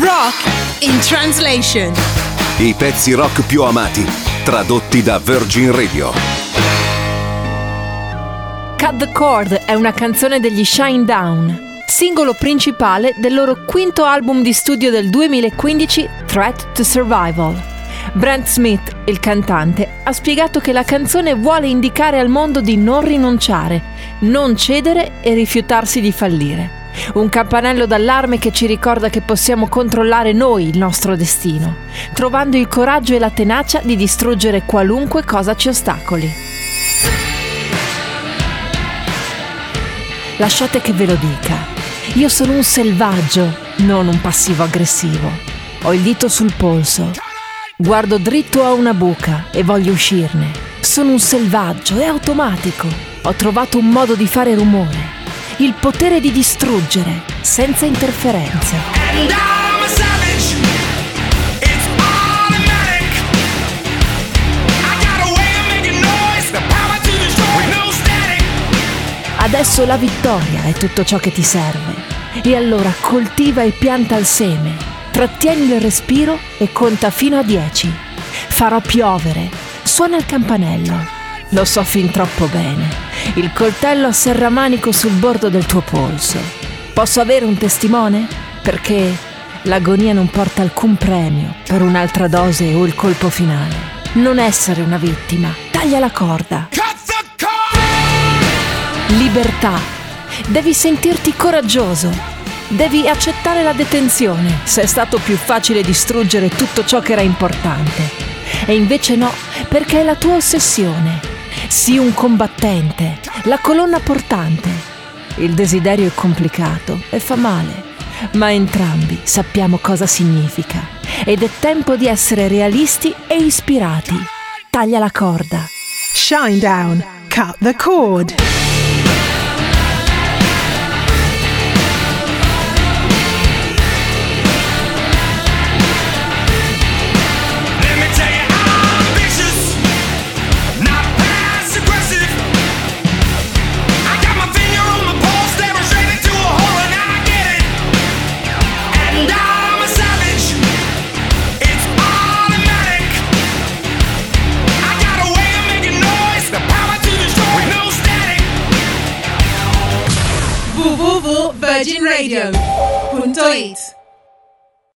Rock in translation. I pezzi rock più amati, tradotti da Virgin Radio. Cut the Cord è una canzone degli Shine Down, singolo principale del loro quinto album di studio del 2015, Threat to Survival. Brent Smith, il cantante, ha spiegato che la canzone vuole indicare al mondo di non rinunciare, non cedere e rifiutarsi di fallire. Un campanello d'allarme che ci ricorda che possiamo controllare noi il nostro destino, trovando il coraggio e la tenacia di distruggere qualunque cosa ci ostacoli. Lasciate che ve lo dica. Io sono un selvaggio, non un passivo aggressivo. Ho il dito sul polso. Guardo dritto a una buca e voglio uscirne. Sono un selvaggio, è automatico. Ho trovato un modo di fare rumore il potere di distruggere senza interferenze. Adesso la vittoria è tutto ciò che ti serve. E allora coltiva e pianta il seme, trattieni il respiro e conta fino a 10. Farò piovere, suona il campanello. Lo so fin troppo bene il coltello a serramanico sul bordo del tuo polso. Posso avere un testimone? Perché l'agonia non porta alcun premio per un'altra dose o il colpo finale. Non essere una vittima, taglia la corda. Libertà. Devi sentirti coraggioso. Devi accettare la detenzione se è stato più facile distruggere tutto ciò che era importante. E invece no, perché è la tua ossessione Sii un combattente, la colonna portante. Il desiderio è complicato e fa male, ma entrambi sappiamo cosa significa. Ed è tempo di essere realisti e ispirati. Taglia la corda. Shine down, cut the cord. www.virginradio.it